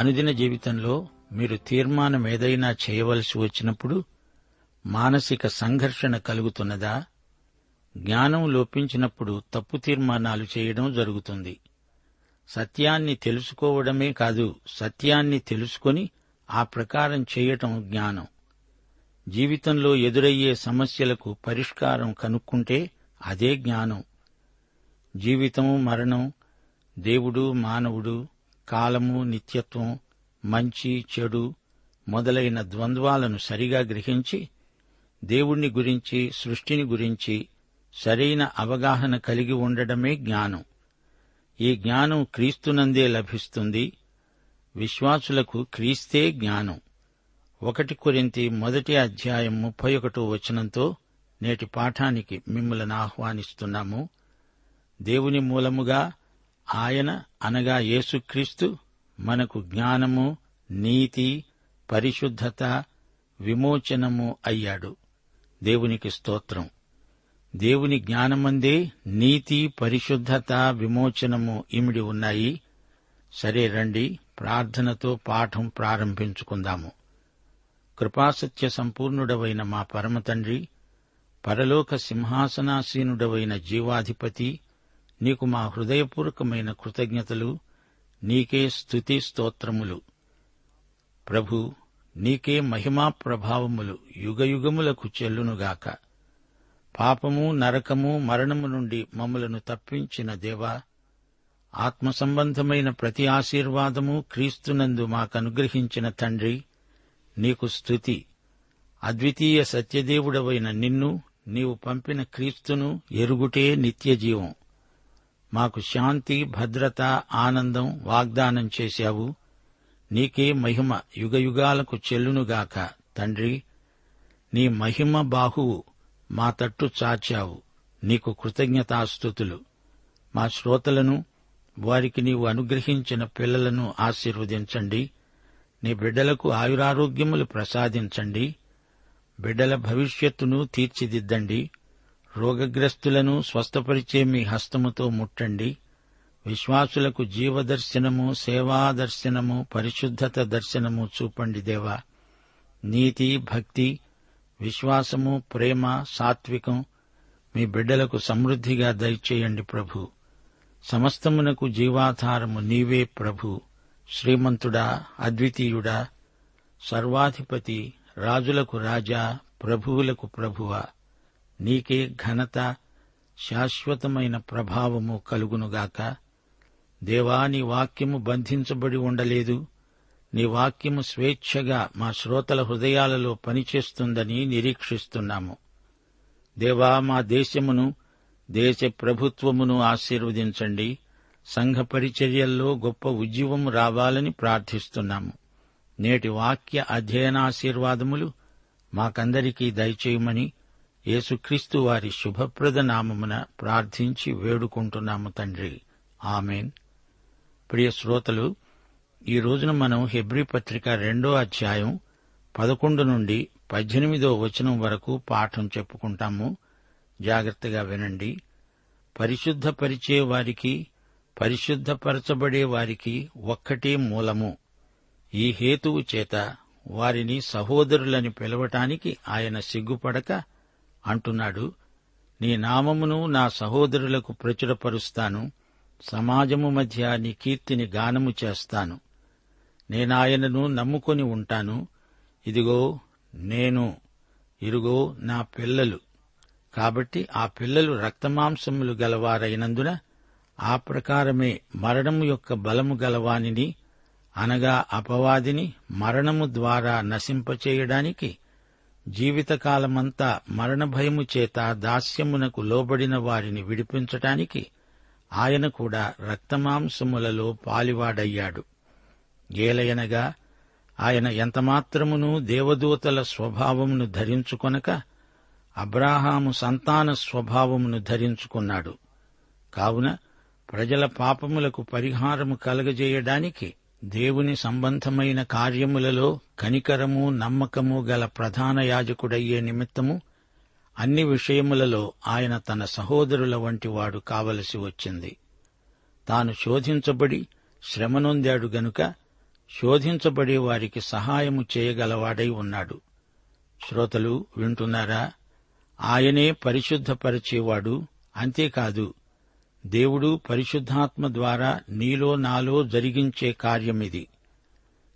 అనుదిన జీవితంలో మీరు తీర్మానం ఏదైనా చేయవలసి వచ్చినప్పుడు మానసిక సంఘర్షణ కలుగుతున్నదా? జ్ఞానం లోపించినప్పుడు తప్పు తీర్మానాలు చేయడం జరుగుతుంది. సత్యాన్ని తెలుసుకోవడమే కాదు సత్యాన్ని తెలుసుకొని ఆ ప్రకారం చేయటం జ్ఞానం. జీవితంలో ఎదురయ్యే సమస్యలకు పరిష్కారం కనుక్కుంటే అదే జ్ఞానం. జీవితం మరణం దేవుడు మానవుడు కాలము నిత్యత్వం మంచి చెడు మొదలైన ద్వంద్వాలను సరిగా గ్రహించి దేవుణ్ణి గురించి సృష్టిని గురించి సరైన అవగాహన కలిగి ఉండడమే జ్ఞానం. ఈ జ్ఞానం క్రీస్తునందే లభిస్తుంది. విశ్వాసులకు క్రీస్తే జ్ఞానం. ఒకటి కొరింతి మొదటి అధ్యాయం ముప్పై ఒకటో వచనంతో నేటి పాఠానికి మిమ్మల్ని ఆహ్వానిస్తున్నాము. దేవుని మూలముగా ఆయన అనగా యేసుక్రీస్తు మనకు జ్ఞానము నీతి పరిశుద్ధత విమోచనము అయ్యాడు. దేవునికి స్తోత్రం. దేవుని జ్ఞానమందే నీతి పరిశుద్ధత విమోచనము ఇమిడి ఉన్నాయి. సరే రండి ప్రార్థనతో పాఠం ప్రారంభించుకుందాము. కృపాసత్య సంపూర్ణుడవైన మా పరమతండ్రి పరలోక సింహాసనాసీనుడవైన జీవాధిపతి నీకు మా హృదయపూర్వకమైన కృతజ్ఞతలు నీకే స్తుతి స్తోత్రములు. ప్రభు నీకే మహిమా ప్రభావములు యుగయుగములకు చెల్లునుగాక. పాపము నరకము మరణము నుండి మమ్మలను తప్పించిన దేవా ఆత్మ సంబంధమైన ప్రతి ఆశీర్వాదము క్రీస్తునందు మాకనుగ్రహించిన తండ్రి నీకు స్థుతి అద్వితీయ సత్యదేవుడవైన నిన్ను నీవు పంపిన క్రీస్తును ఎరుగుటే నిత్యజీవం. మాకు శాంతి భద్రత ఆనందం వాగ్దానం చేశావు. నీకే మహిమ యుగయుగాలకు చెల్లునుగాక తండ్రి. నీ మహిమ బాహువు మా తట్టు చాచావు. నీకు కృతజ్ఞతాస్థుతులు మా శ్రోతలను వారికి నీవు అనుగ్రహించిన పిల్లలను ఆశీర్వదించండి. నీ బిడ్డలకు ఆయురారోగ్యములు ప్రసాదించండి. బిడ్డల భవిష్యత్తును తీర్చిదిద్దండి. రోగగ్రస్తులను స్వస్థపరిచే మీ హస్తముతో ముట్టండి. విశ్వాసులకు జీవదర్శనము సేవాదర్శనము పరిశుద్ధత దర్శనము చూపండి దేవా. నీతి భక్తి విశ్వాసము ప్రేమ సాత్వికం మీ బిడ్డలకు సమృద్ధిగా దయచేయండి ప్రభు. సమస్తమునకు జీవాధారము నీవే ప్రభు. శ్రీమంతుడా అద్వితీయుడా సర్వాధిపతి రాజులకు రాజా ప్రభువులకు ప్రభువా. నీకే ఘనత శాశ్వతమైన ప్రభావము కలుగునుగాక. దేవా నీ వాక్యము బంధించబడి ఉండలేదు. నీ వాక్యము స్వేచ్ఛగా మా శ్రోతల హృదయాలలో పనిచేస్తుందని నిరీక్షిస్తున్నాము. దేవా మా దేశమును దేశ ప్రభుత్వమును ఆశీర్వదించండి. సంఘ పరిచర్యల్లో గొప్ప ఉజ్జీవం రావాలని ప్రార్థిస్తున్నాము. నేటి వాక్య అధ్యయనాశీర్వాదములు మాకందరికీ దయచేయమని యేసుక్రీస్తు వారి శుభప్రద నామమున ప్రార్థించి వేడుకుంటున్నాము తండ్రి. ఆమెన్. ప్రియ శ్రోతలు ఈ రోజున మనం హెబ్రీ పత్రిక రెండో అధ్యాయం పదకొండు నుండి పద్దెనిమిదో వచనం వరకు పాఠం చెప్పుకుంటాము. జాగ్రత్తగా వినండి. పరిశుద్ధపరిచే వారికి పరిశుద్ధపరచబడే వారికి ఒక్కటే మూలము. ఈ హేతువు చేత వారిని సహోదరులని పిలవటానికి ఆయన సిగ్గుపడక అంటున్నాడు నీ నామమును నా సహోదరులకు ప్రచురపరుస్తాను సమాజము మధ్య నీ కీర్తిని గానము చేస్తాను. నేనాయనను నమ్ముకొని ఉంటాను. ఇదిగో నేను ఇరుగో నా పిల్లలు. కాబట్టి ఆ పిల్లలు రక్తమాంసములు గలవారైనందున ఆ ప్రకారమే మరణము యొక్క బలము గలవానిని అనగా అపవాదిని మరణము ద్వారా నశింపచేయడానికి జీవితకాలమంతా మరణభయము చేత దాస్యమునకు లోబడిన వారిని విడిపించటానికి ఆయన కూడా రక్తమాంసములలో పాలివాడయ్యాడు. ఏలయనగా ఆయన ఎంతమాత్రమును దేవదూతల స్వభావమును ధరించుకొనక అబ్రాహాము సంతాన స్వభావమును ధరించుకున్నాడు. కావున ప్రజల పాపములకు పరిహారము కలగజేయడానికి దేవుని సంబంధమైన కార్యములలో కనికరము నమ్మకము గల ప్రధాన యాజకుడయ్యే నిమిత్తము అన్ని విషయములలో ఆయన తన సహోదరుల వంటి వాడు కావలసి వచ్చింది. తాను శోధించబడి శ్రమనొందాడు గనుక శోధించబడే వారికి సహాయము చేయగలవాడై ఉన్నాడు. శ్రోతలు వింటున్నారా? ఆయనే పరిశుద్ధపరిచేవాడు అంతేకాదు దేవుడు పరిశుద్ధాత్మ ద్వారా నీలో నాలో జరిగించే కార్యమిది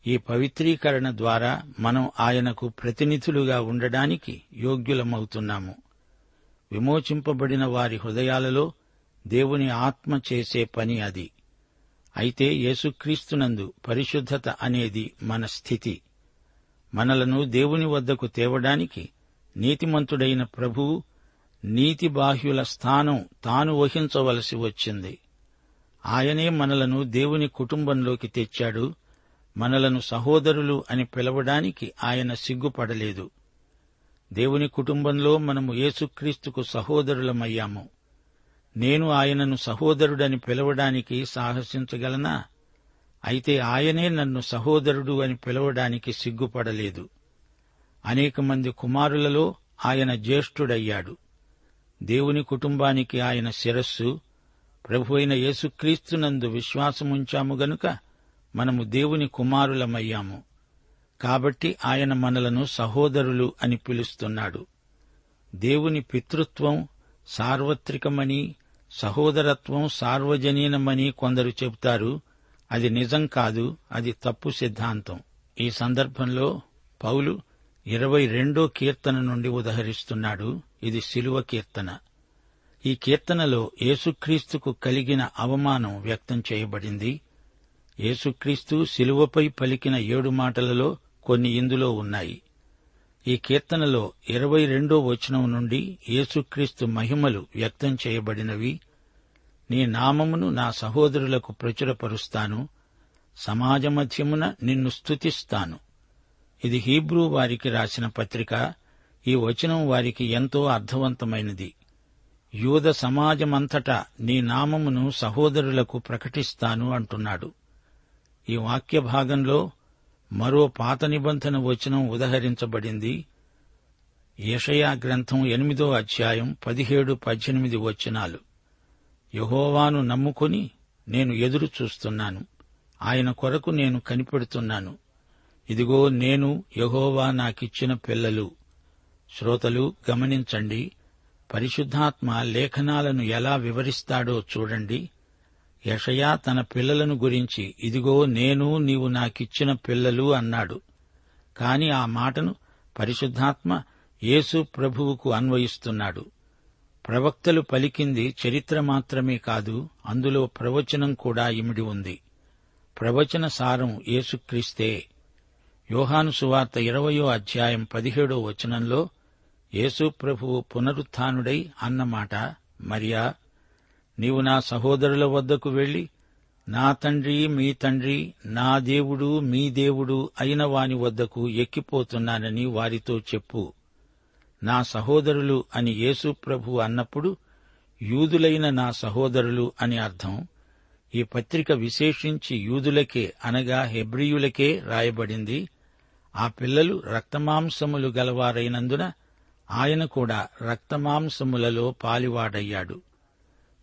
ఈ పవిత్రీకరణ ద్వారా మనం ఆయనకు ప్రతినిధులుగా ఉండడానికి యోగ్యులమవుతున్నాము. విమోచింపబడిన వారి హృదయాలలో దేవుని ఆత్మ చేసే పని అది. అయితే యేసుక్రీస్తునందు పరిశుద్ధత అనేది మన స్థితి. మనలను దేవుని వద్దకు తేవడానికి నీతిమంతుడైన ప్రభువు నీతి బాహ్యుల స్థానం తాను వహించవలసి వచ్చింది. ఆయనే మనలను దేవుని కుటుంబంలోకి తెచ్చాడు. మనలను సహోదరులు అని పిలవడానికి ఆయన సిగ్గుపడలేదు. దేవుని కుటుంబంలో మనము యేసుక్రీస్తుకు సహోదరులమయ్యాము. నేను ఆయనను సహోదరుడని పిలవడానికి సాహసించగలనా? అయితే ఆయనే నన్ను సహోదరుడు అని పిలవడానికి సిగ్గుపడలేదు. అనేక మంది కుమారులలో ఆయన జ్యేష్ఠుడయ్యాడు. దేవుని కుటుంబానికి ఆయన శిరస్సు ప్రభు అయిన యేసుక్రీస్తునందు విశ్వాసముంచాము గనుక మనము దేవుని కుమారులమయ్యాము. కాబట్టి ఆయన మనలను సహోదరులు అని పిలుస్తున్నాడు. దేవుని పితృత్వం సార్వత్రికమని సహోదరత్వం సార్వజనీనమని కొందరు చెబుతారు అది నిజం కాదు అది తప్పు సిద్ధాంతం. ఈ సందర్భంలో పౌలు ఇరవై రెండో కీర్తన నుండి ఉదహరిస్తున్నాడు. ఇది శిలువ కీర్తన. ఈ కీర్తనలో యేసుక్రీస్తుకు కలిగిన అవమానం వ్యక్తం చేయబడింది. యేసుక్రీస్తు శిలువపై పలికిన ఏడు మాటలలో కొన్ని ఇందులో ఉన్నాయి. ఈ కీర్తనలో ఇరవై రెండో వచనం నుండి యేసుక్రీస్తు మహిమలు వ్యక్తం చేయబడినవి. నీ నామమును నా సహోదరులకు ప్రచురపరుస్తాను. సమాజ మధ్యమున నిన్ను స్తుతిస్తాను. ఇది హీబ్రూ వారికి రాసిన పత్రిక. ఈ వచనం వారికి ఎంతో అర్థవంతమైనది. యూద సమాజమంతటా నీ నామమును సహోదరులకు ప్రకటిస్తాను అంటున్నాడు. ఈ వాక్య భాగంలో మరో పాత నిబంధన వచనం ఉదహరించబడింది. యషయా గ్రంథం ఎనిమిదో అధ్యాయం పదిహేడు పద్దెనిమిది వచనాలు. యహోవాను నమ్ముకొని నేను ఎదురు చూస్తున్నాను. ఆయన కొరకు నేను కనిపెడుతున్నాను. ఇదిగో నేను యహోవా నాకిచ్చిన పిల్లలు. శ్రోతలు గమనించండి. పరిశుద్ధాత్మ లేఖనాలను ఎలా వివరిస్తాడో చూడండి. యషయా తన పిల్లలను గురించి ఇదిగో నేను నీవు నాకిచ్చిన పిల్లలు అన్నాడు. కాని ఆ మాటను పరిశుద్ధాత్మ యేసు ప్రభువుకు అన్వయిస్తున్నాడు. ప్రవక్తలు పలికింది చరిత్ర మాత్రమే కాదు అందులో ప్రవచనం కూడా ఇమిడి ఉంది. ప్రవచన సారం యేసుక్రీస్తే. యోహాను సువార్త ఇరవయో అధ్యాయం పదిహేడో వచనంలో యేసుప్రభువు పునరుత్డై అన్నమాట. మరియా నీవు నా సహోదరుల వద్దకు వెళ్ళి నా తండ్రి మీ తండ్రి నా దేవుడు మీ దేవుడు అయిన వాని వద్దకు ఎక్కిపోతున్నానని వారితో చెప్పు. నా సహోదరులు అని యేసుప్రభు అన్నప్పుడు యూదులైన నా సహోదరులు అని అర్థం. ఈ పత్రిక విశేషించి యూదులకే అనగా హెబ్రియులకే రాయబడింది. ఆ పిల్లలు రక్తమాంసములు గలవారైనందున ఆయన కూడా రక్తమాంసములలో పాలివాడయ్యాడు.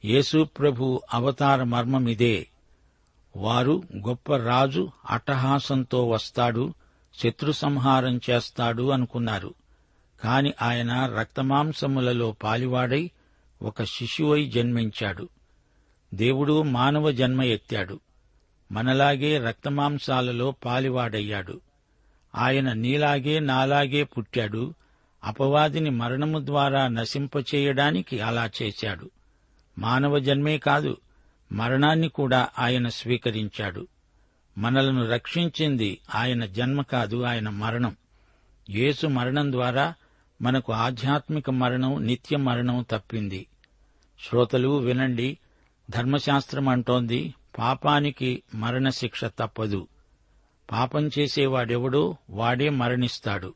యేసు ప్రభు అవతార మర్మమిదే. వారు గొప్ప రాజు అట్టహాసంతో వస్తాడు శత్రు సంహారం చేస్తాడు అనుకున్నారు. కాని ఆయన రక్తమాంసములలో పాలివాడై ఒక శిశువై జన్మించాడు. దేవుడు మానవ జన్మ ఎత్తాడు. మనలాగే రక్తమాంసాలలో పాలివాడయ్యాడు. ఆయన నీలాగే నాలాగే పుట్టాడు. అపవాదిని మరణము ద్వారా నశింపచేయడానికి అలా చేశాడు. మానవ జన్మే కాదు మరణాన్ని కూడా ఆయన స్వీకరించాడు. మనలను రక్షించింది ఆయన జన్మ కాదు ఆయన మరణం. యేసు మరణం ద్వారా మనకు ఆధ్యాత్మిక మరణం నిత్య మరణం తప్పింది. శ్రోతలు వినండి ధర్మశాస్త్రం అంటోంది పాపానికి మరణశిక్ష తప్పదు. పాపం చేసేవాడెవడో వాడే మరణిస్తాడు.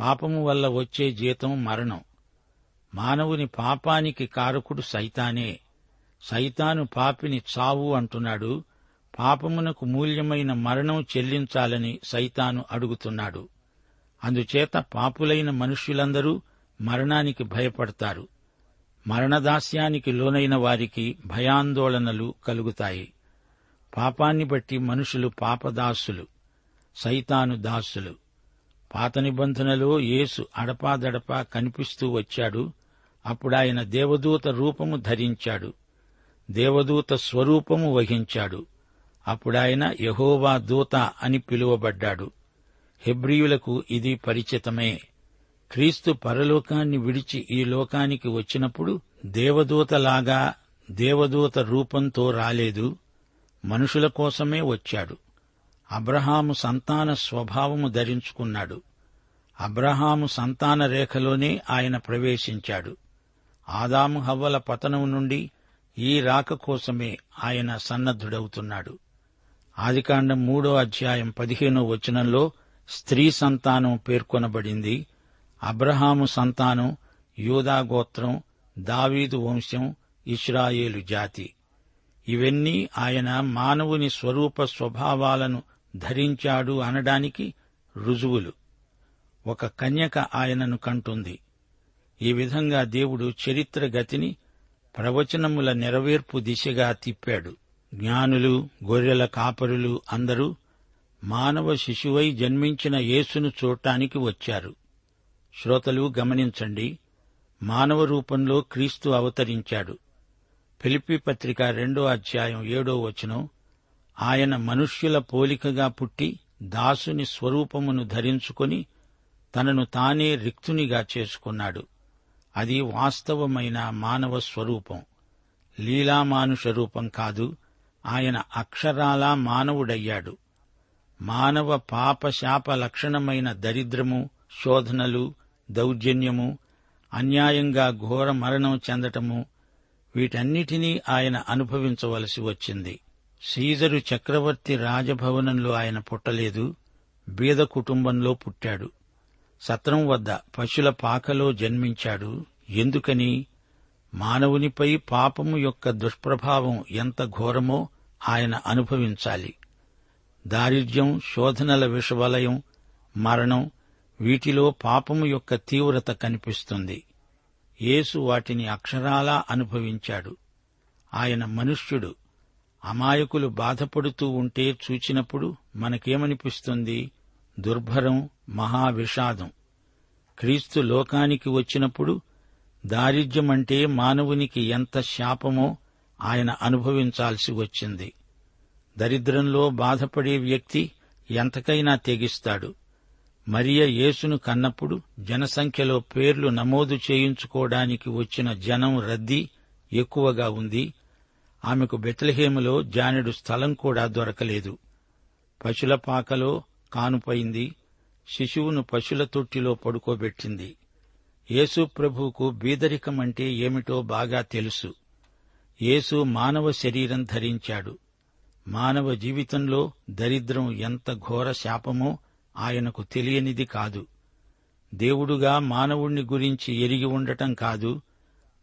పాపము వల్ల వచ్చే జీతం మరణం. మానవుని పాపానికి కారకుడు సైతానే. సైతాను పాపిని చావు అంటున్నాడు. పాపమునకు మూల్యమైన మరణం చెల్లించాలని సైతాను అడుగుతున్నాడు. అందుచేత పాపులైన మనుష్యులందరూ మరణానికి భయపడతారు. మరణదాస్యానికి లోనైన వారికి భయాందోళనలు కలుగుతాయి. పాపాన్ని బట్టి మనుషులు పాపదాసులు సైతాను దాసులు. పాత నిబంధనలో యేసు అడపాదడపా కనిపిస్తూ వచ్చాడు. అప్పుడాయన దేవదూత రూపము ధరించాడు. దేవదూత స్వరూపము వహించాడు. అప్పుడాయన యహోవా దూత అని పిలువబడ్డాడు. హెబ్రియులకు ఇది పరిచితమే. క్రీస్తు పరలోకాన్ని విడిచి ఈ లోకానికి వచ్చినప్పుడు దేవదూతలాగా దేవదూత రూపంతో రాలేదు. మనుషుల కోసమే వచ్చాడు. అబ్రహాము సంతాన స్వభావము ధరించుకున్నాడు. అబ్రహాము సంతాన రేఖలోనే ఆయన ప్రవేశించాడు. ఆదాము హవ్వల పతనం నుండి ఈ రాక కోసమే ఆయన సన్నద్ధుడవుతున్నాడు. ఆదికాండం మూడో అధ్యాయం పదిహేనో వచనంలో స్త్రీ సంతానం పేర్కొనబడింది. అబ్రహాము సంతానం యూదా గోత్రం దావీదు వంశం ఇస్రాయేలు జాతి. ఇవన్నీ ఆయన మానవుని స్వరూప స్వభావాలను ధరించాడు అనడానికి రుజువులు. ఒక కన్యక ఆయనను కంటుంది. ఈ విధంగా దేవుడు చరిత్ర గతిని ప్రవచనముల నెరవేర్పు దిశగా తిప్పాడు. జ్ఞానులు గొర్రెల కాపరులు అందరూ మానవ శిశువై జన్మించిన యేసును చూడటానికి వచ్చారు. శ్రోతలు గమనించండి మానవ రూపంలో క్రీస్తు అవతరించాడు. ఫిలిపి పత్రిక రెండో అధ్యాయం ఏడో వచనం ఆయన మనుష్యుల పోలికగా పుట్టి దాసుని స్వరూపమును ధరించుకొని తనను తానే రిక్తునిగా చేసుకున్నాడు. అది వాస్తవమైన మానవ స్వరూపం. లీలామానుష రూపం కాదు ఆయన అక్షరాలా మానవుడయ్యాడు. మానవ పాపశాప లక్షణమైన దరిద్రము శోధనలు దౌర్జన్యము అన్యాయంగా ఘోర మరణం చెందటము వీటన్నిటినీ ఆయన అనుభవించవలసి వచ్చింది. సీజరు చక్రవర్తి రాజభవనంలో ఆయన పుట్టలేదు బీద కుటుంబంలో పుట్టాడు. సత్రం వద్ద పశుల పాకలో జన్మించాడు. ఎందుకని? మానవునిపై పాపము యొక్క దుష్ప్రభావం ఎంత ఘోరమో ఆయన అనుభవించాలి. దారిద్ర్యం శోధనల విషవలయం మరణం వీటిలో పాపము యొక్క తీవ్రత కనిపిస్తుంది. యేసు వాటిని అక్షరాలా అనుభవించాడు. ఆయన మనుష్యుడు. అమాయకులు బాధపడుతూ ఉంటే చూచినప్పుడు మనకేమనిపిస్తుంది? దుర్భరం మహావిషాదం. క్రీస్తు లోకానికి వచ్చినప్పుడు దారిద్ర్యమంటే మానవునికి ఎంత శాపమో ఆయన అనుభవించాల్సి వచ్చింది. దరిద్రంలో బాధపడే వ్యక్తి ఎంతకైనా తెగిస్తాడు. మరియ యేసును కన్నప్పుడు జనసంఖ్యలో పేర్లు నమోదు చేయించుకోవడానికి వచ్చిన జనం రద్దీ ఎక్కువగా ఉంది. ఆమెకు బెత్లహేములో జానెడు స్థలం కూడా దొరకలేదు. పశుల పాకలో కానుపోయింది. శిశువును పశుల తొట్టిలో పడుకోబెట్టింది. యేసు ప్రభువుకు బీదరికం అంటే ఏమిటో బాగా తెలుసు. యేసు మానవ శరీరం ధరించాడు. మానవ జీవితంలో దరిద్రం ఎంత ఘోర శాపమో ఆయనకు తెలియనిది కాదు. దేవుడుగా మానవుణ్ణి గురించి ఎరిగి ఉండటం కాదు.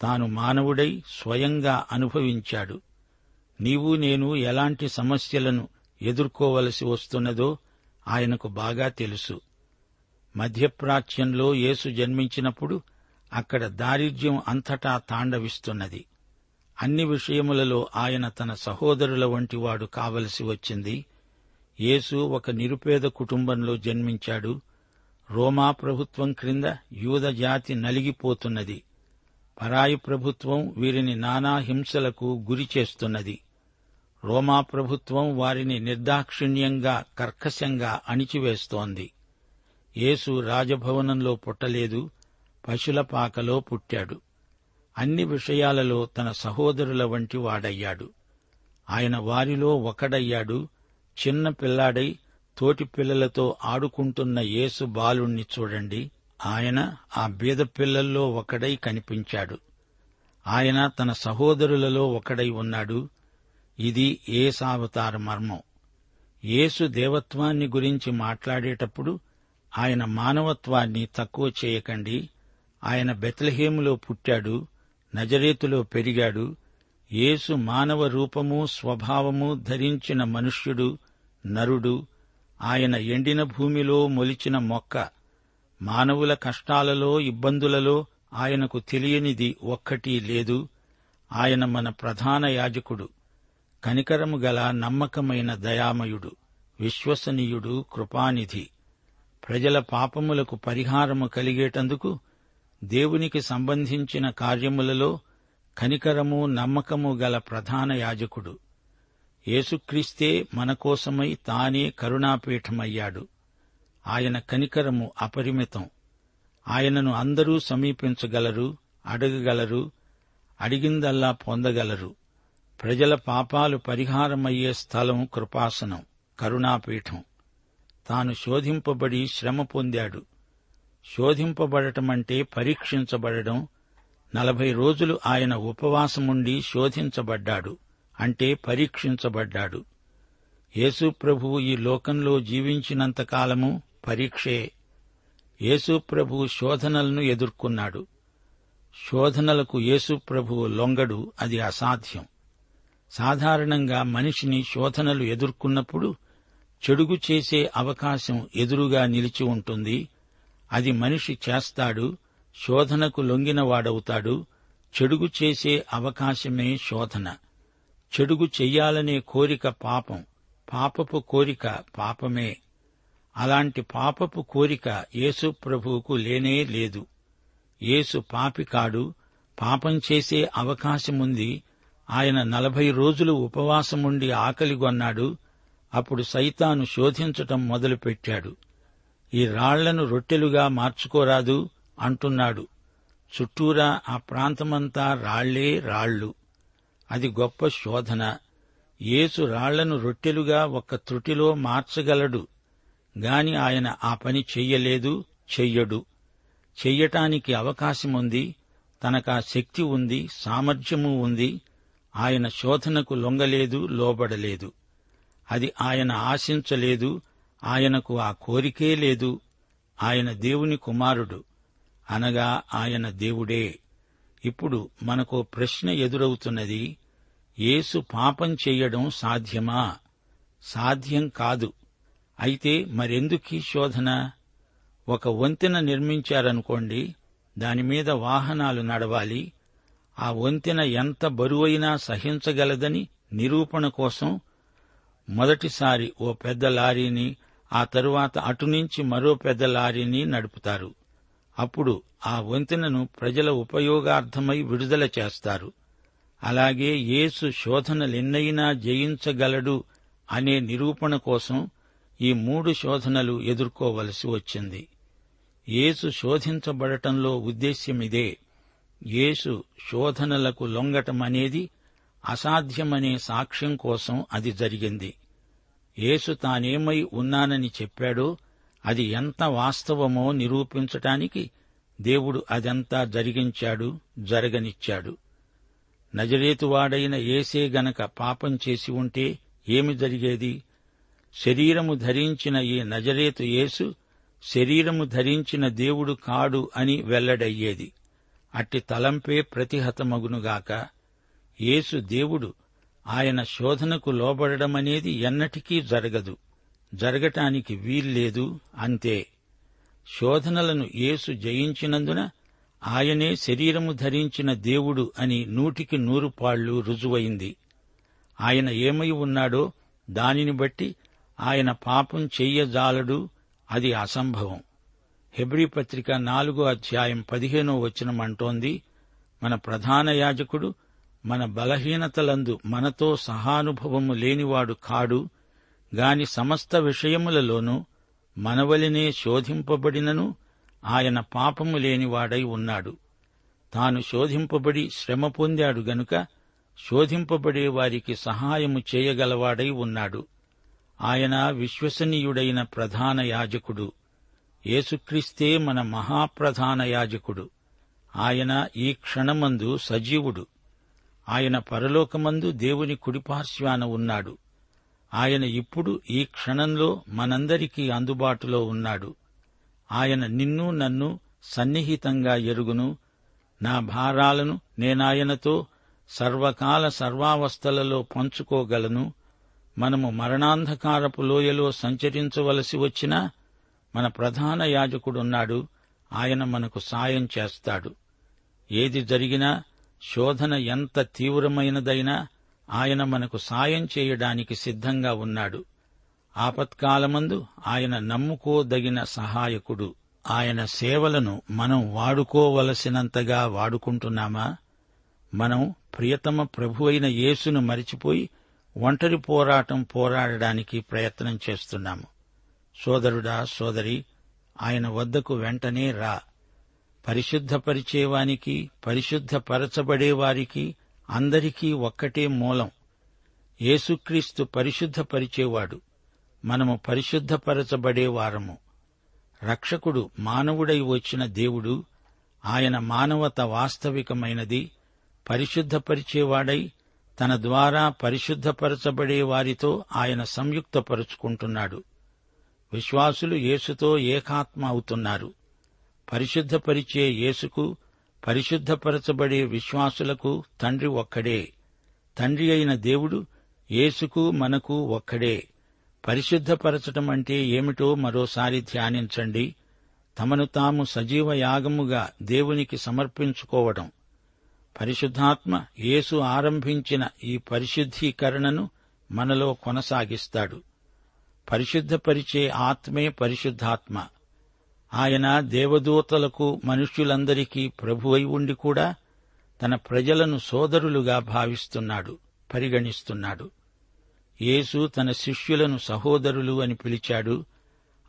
తాను మానవుడై స్వయంగా అనుభవించాడు. నీవు నేను ఎలాంటి సమస్యలను ఎదుర్కోవలసి వస్తున్నదో ఆయనకు బాగా తెలుసు. మధ్యప్రాచ్యంలో యేసు జన్మించినప్పుడు అక్కడ దారిద్ర్యం అంతటా తాండవిస్తున్నది. అన్ని విషయములలో ఆయన తన సహోదరుల వంటివాడు కావలసి వచ్చింది. యేసు ఒక నిరుపేద కుటుంబంలో జన్మించాడు. రోమా ప్రభుత్వం క్రింద యూద జాతి నలిగిపోతున్నది. పరాయి ప్రభుత్వం వీరిని నానా హింసలకు గురి చేస్తున్నది. రోమా ప్రభుత్వం వారిని నిర్దాక్షిణ్యంగా కర్కశంగా అణిచివేస్తోంది. యేసు రాజభవనంలో పుట్టలేదు పశుల పాకలో పుట్టాడు. అన్ని విషయాలలో తన సహోదరుల వంటి వాడయ్యాడు. ఆయన వారిలో ఒకడయ్యాడు చిన్న పిల్లాడై తోటి పిల్లలతో ఆడుకుంటున్న యేసు బాలుణ్ణి చూడండి. ఆయన ఆ బీద పిల్లల్లో ఒకడై కనిపించాడు. ఆయన తన సహోదరులలో ఒకడై ఉన్నాడు. ఇది ఏసావతార మర్మం. యేసు దేవత్వాన్ని గురించి మాట్లాడేటప్పుడు ఆయన మానవత్వాన్ని తక్కువ చేయకండి. ఆయన బెత్లహేములో పుట్టాడు నజరేతులో పెరిగాడు. యేసు మానవ రూపము స్వభావము ధరించిన మనుష్యుడు నరుడు. ఆయన ఎండిన భూమిలో మొలిచిన మొక్క. మానవుల కష్టాలలో ఇబ్బందులలో ఆయనకు తెలియనిది ఒక్కటీ లేదు. ఆయన మన ప్రధాన యాజకుడు. కనికరము గల నమ్మకమైన దయామయుడు విశ్వసనీయుడు కృపానిధి. ప్రజల పాపములకు పరిహారము కలిగేటందుకు దేవునికి సంబంధించిన కార్యములలో కనికరము నమ్మకము గల ప్రధాన యాజకుడు. యేసుక్రీస్తే మనకోసమై తానే కరుణాపీఠమయ్యాడు. ఆయన కనికరము అపరిమితం. ఆయనను అందరూ సమీపించగలరు అడగగలరు అడిగిందల్లా పొందగలరు. ప్రజల పాపాలు పరిహారమయ్యే స్థలం కృపాసనం కరుణాపీఠం. తాను శోధింపబడి శ్రమ పొందాడు. శోధింపబడటమంటే పరీక్షించబడడం నలభై రోజులు ఆయన ఉపవాసముండి శోధించబడ్డాడు అంటే పరీక్షించబడ్డాడు. యేసు ప్రభువు ఈ లోకంలో జీవించినంతకాలము పరీక్షే. యేసు శోధనలను ఎదుర్కొన్నాడు. శోధనలకు యేసు ప్రభువు లొంగడు అది అసాధ్యం. సాధారణంగా మనిషిని శోధనలు ఎదుర్కొన్నప్పుడు చెడుగు చేసే అవకాశం ఎదురుగా నిలిచి ఉంటుంది. అది మనిషి చేస్తాడు శోధనకు లొంగినవాడవుతాడు. చెడుగు చేసే అవకాశమే శోధన. చెడుగు చెయ్యాలనే కోరిక పాపం. పాపపు కోరిక పాపమే. అలాంటి పాపపు కోరిక యేసు ప్రభువుకు లేనే లేదు. యేసు పాపి కాడు పాపం చేసే అవకాశముంది. ఆయన నలభై రోజులు ఉపవాసముండి ఆకలిగొన్నాడు అప్పుడు సైతాను శోధించటం మొదలుపెట్టాడు. ఈ రాళ్ళను రొట్టెలుగా మార్చుకోరాదు అంటున్నాడు. చుట్టూరా ఆ ప్రాంతమంతా రాళ్ళే రాళ్ళు. అది గొప్ప శోధన. యేసు రాళ్ళను రొట్టెలుగా ఒక్క త్రుటిలో మార్చగలడు. గాని ఆయన ఆ పని చెయ్యలేదు చెయ్యడు. చెయ్యటానికి అవకాశముంది తనకా శక్తి ఉంది సామర్థ్యము ఉంది ఆయన శోధనకు లొంగలేదు లోబడలేదు. అది ఆయన ఆశించలేదు ఆయనకు ఆ కోరికే లేదు. ఆయన దేవుని కుమారుడు. అనగా ఆయన దేవుడే. ఇప్పుడు మనకు ప్రశ్న ఎదురవుతున్నది యేసు పాపం చెయ్యడం సాధ్యమా? సాధ్యం కాదు. అయితే మరెందుకీ శోధన? ఒక వంతెన నిర్మించారనుకోండి దానిమీద వాహనాలు నడవాలి ఆ వంతెన ఎంత బరువైనా సహించగలదని నిరూపణ కోసం మొదటిసారి ఓ పెద్ద లారీని ఆ తరువాత అటునుంచి మరో పెద్ద లారీని నడుపుతారు. అప్పుడు ఆ వంతెనను ప్రజల ఉపయోగార్థమై విడుదల చేస్తారు. అలాగే యేసు శోధనలెన్నైనా జయించగలడు అనే నిరూపణ కోసం ఈ మూడు శోధనలు ఎదుర్కోవలసి వచ్చింది. యేసు శోధించబడటంలో ఉద్దేశ్యమిదే. యేసు శోధనలకు లొంగటమనేది అసాధ్యమనే సాక్ష్యం కోసం అది జరిగింది. యేసు తానేమై ఉన్నానని చెప్పాడో అది ఎంత వాస్తవమో నిరూపించటానికి దేవుడు అదంతా జరిగించాడు జరగనిచ్చాడు. నజరేతువాడైన ఏసే గనక పాపం చేసి ఉంటే ఏమి జరిగేది? శరీరము ధరించిన ఈ నజరేతు యేసు శరీరము ధరించిన దేవుడు కాడు అని వెల్లడయ్యేది. అట్టి తలంపే ప్రతిహతమగునుగాక. యేసు దేవుడు ఆయన శోధనకు లోబడమనేది ఎన్నటికీ జరగదు. జరగటానికి వీల్లేదు అంతే. శోధనలను యేసు జయించినందున ఆయనే శరీరము ధరించిన దేవుడు అని నూటికి నూరు పాళ్ళు రుజువైంది. ఆయన ఏమై ఉన్నాడో దానిని బట్టి ఆయన పాపం చెయ్యజాలడు. అది అసంభవం. హెబ్రి పత్రిక నాలుగో అధ్యాయం పదిహేనో వచనం అంటోంది మన ప్రధాన యాజకుడు మన బలహీనతలందు మనతో సహానుభవము లేనివాడు కాడు గాని సమస్త విషయములలోనూ మనవలినే శోధింపబడినను ఆయన పాపము లేనివాడై ఉన్నాడు. తాను శోధింపబడి శ్రమ పొందాడు గనుక శోధింపబడే వారికి సహాయము చేయగలవాడై ఉన్నాడు. ఆయన విశ్వసనీయుడైన ప్రధాన యాజకుడు. యేసుక్రీస్తే మన మహాప్రధాన యాజకుడు. ఆయన ఈ క్షణమందు సజీవుడు. ఆయన పరలోకమందు దేవుని కుడిపార్శ్వాన ఉన్నాడు. ఆయన ఇప్పుడు ఈ క్షణంలో మనందరికీ అందుబాటులో ఉన్నాడు. ఆయన నిన్ను నన్ను సన్నిహితంగా ఎరుగును. నా భారాలను నేనాయనతో సర్వకాల సర్వావస్థలలో పంచుకోగలను. మనము మరణాంధకారపు లోయలో సంచరించవలసి వచ్చినా మన ప్రధాన యాజకుడున్నాడు ఆయన మనకు సాయం చేస్తాడు. ఏది జరిగినా శోధన ఎంత తీవ్రమైనదైనా ఆయన మనకు సాయం చేయడానికి సిద్ధంగా ఉన్నాడు. ఆపత్కాలమందు ఆయన నమ్ముకోదగిన సహాయకుడు. ఆయన సేవలను మనం వాడుకోవలసినంతగా వాడుకుంటున్నామా? మనం ప్రియతమ ప్రభువైన యేసును మరిచిపోయి ఒంటరి పోరాటం పోరాడడానికి ప్రయత్నం చేస్తున్నాము. సోదరుడా సోదరి ఆయన వద్దకు వెంటనే రా. పరిశుద్ధపరిచేవానికి పరిశుద్ధపరచబడేవారికి అందరికీ ఒక్కటే మూలం. యేసుక్రీస్తు పరిశుద్ధపరిచేవాడు. మనము పరిశుద్ధపరచబడేవారము. రక్షకుడు మానవుడై వచ్చిన దేవుడు ఆయన మానవత వాస్తవికమైనది పరిశుద్ధపరిచేవాడై తన ద్వారా పరిశుద్ధపరచబడే వారితో ఆయన సంయుక్తపరుచుకుంటున్నాడు. విశ్వాసులు యేసుతో ఏకాత్మ అవుతున్నారు. పరిశుద్ధపరిచే యేసుకు పరిశుద్ధపరచబడే విశ్వాసులకు తండ్రి ఒక్కడే. తండ్రి అయిన దేవుడు యేసుకు మనకు ఒక్కడే. పరిశుద్ధపరచటం అంటే ఏమిటో మరోసారి ధ్యానించండి. తమను తాము సజీవ యాగముగా దేవునికి సమర్పించుకోవడం పరిశుద్ధాత్మ యేసు ఆరంభించిన ఈ పరిశుద్ధీకరణను మనలో కొనసాగిస్తాడు. పరిశుద్ధపరిచే ఆత్మే పరిశుద్ధాత్మ. ఆయన దేవదూతలకు మనుష్యులందరికీ ప్రభువై ఉండి కూడా తన ప్రజలను సోదరులుగా భావిస్తున్నాడు పరిగణిస్తున్నాడు. యేసు తన శిష్యులను సహోదరులు అని పిలిచాడు.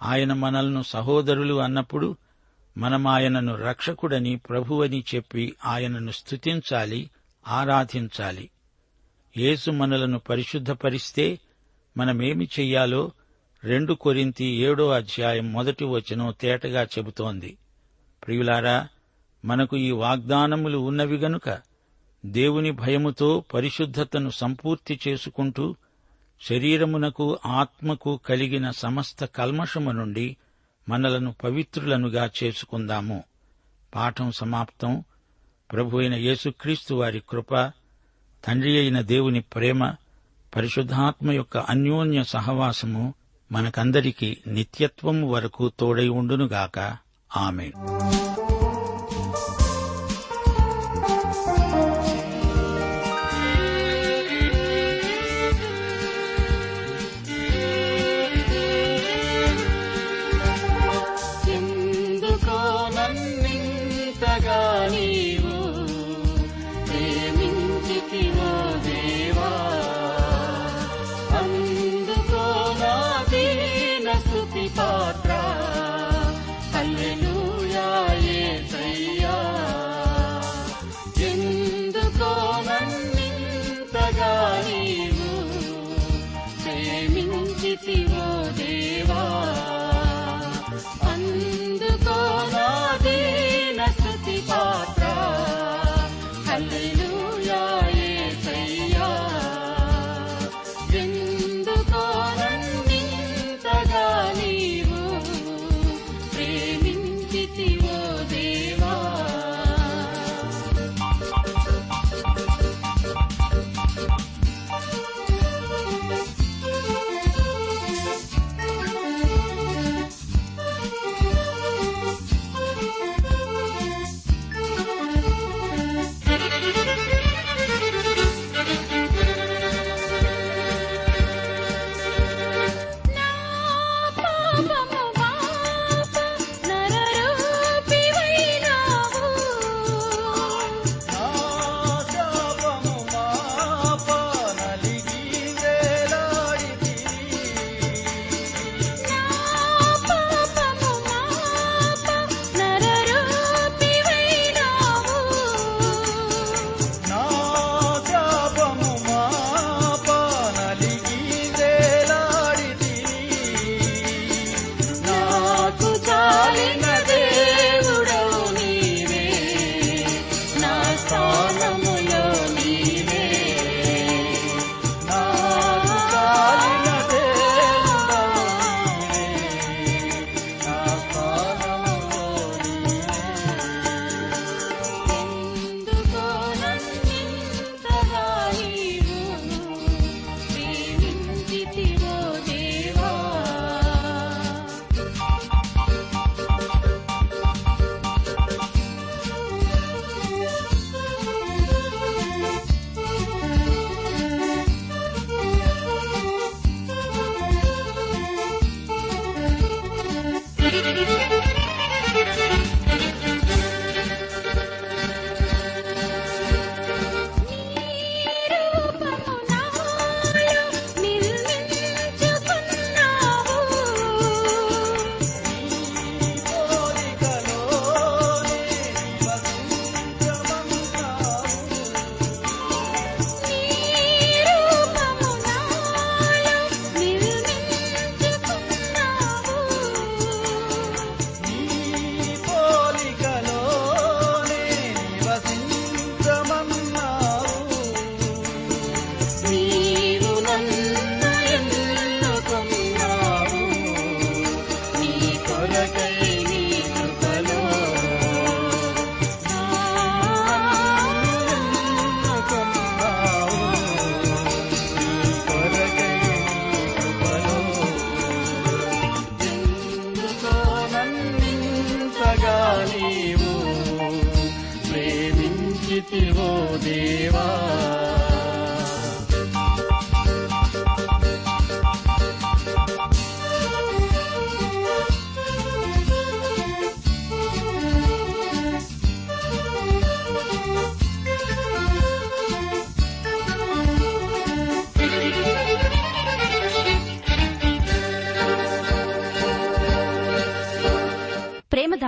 ఆయన మనల్ని సహోదరులు అన్నప్పుడు మనం ఆయనను రక్షకుడని ప్రభువని చెప్పి ఆయనను స్తుతించాలి ఆరాధించాలి. యేసు మనలను పరిశుద్ధపరిస్తే మనమేమి చెయ్యాలో రెండు కొరింతి ఏడో అధ్యాయం మొదటి వచనం తేటగా చెబుతోంది. ప్రియులారా మనకు ఈ వాగ్దానములు ఉన్నవి గనుక దేవుని భయముతో పరిశుద్ధతను సంపూర్తి చేసుకుంటూ శరీరమునకు ఆత్మకు కలిగిన సమస్త కల్మషము నుండి మనలను పవిత్రులనుగా చేసుకుందాము. పాఠం సమాప్తం. ప్రభు అయిన యేసుక్రీస్తు వారి కృప తండ్రి అయిన దేవుని ప్రేమ పరిశుద్ధాత్మ యొక్క అన్యోన్య సహవాసము మనకందరికీ నిత్యత్వం వరకు తోడై ఉండునుగాక. ఆమె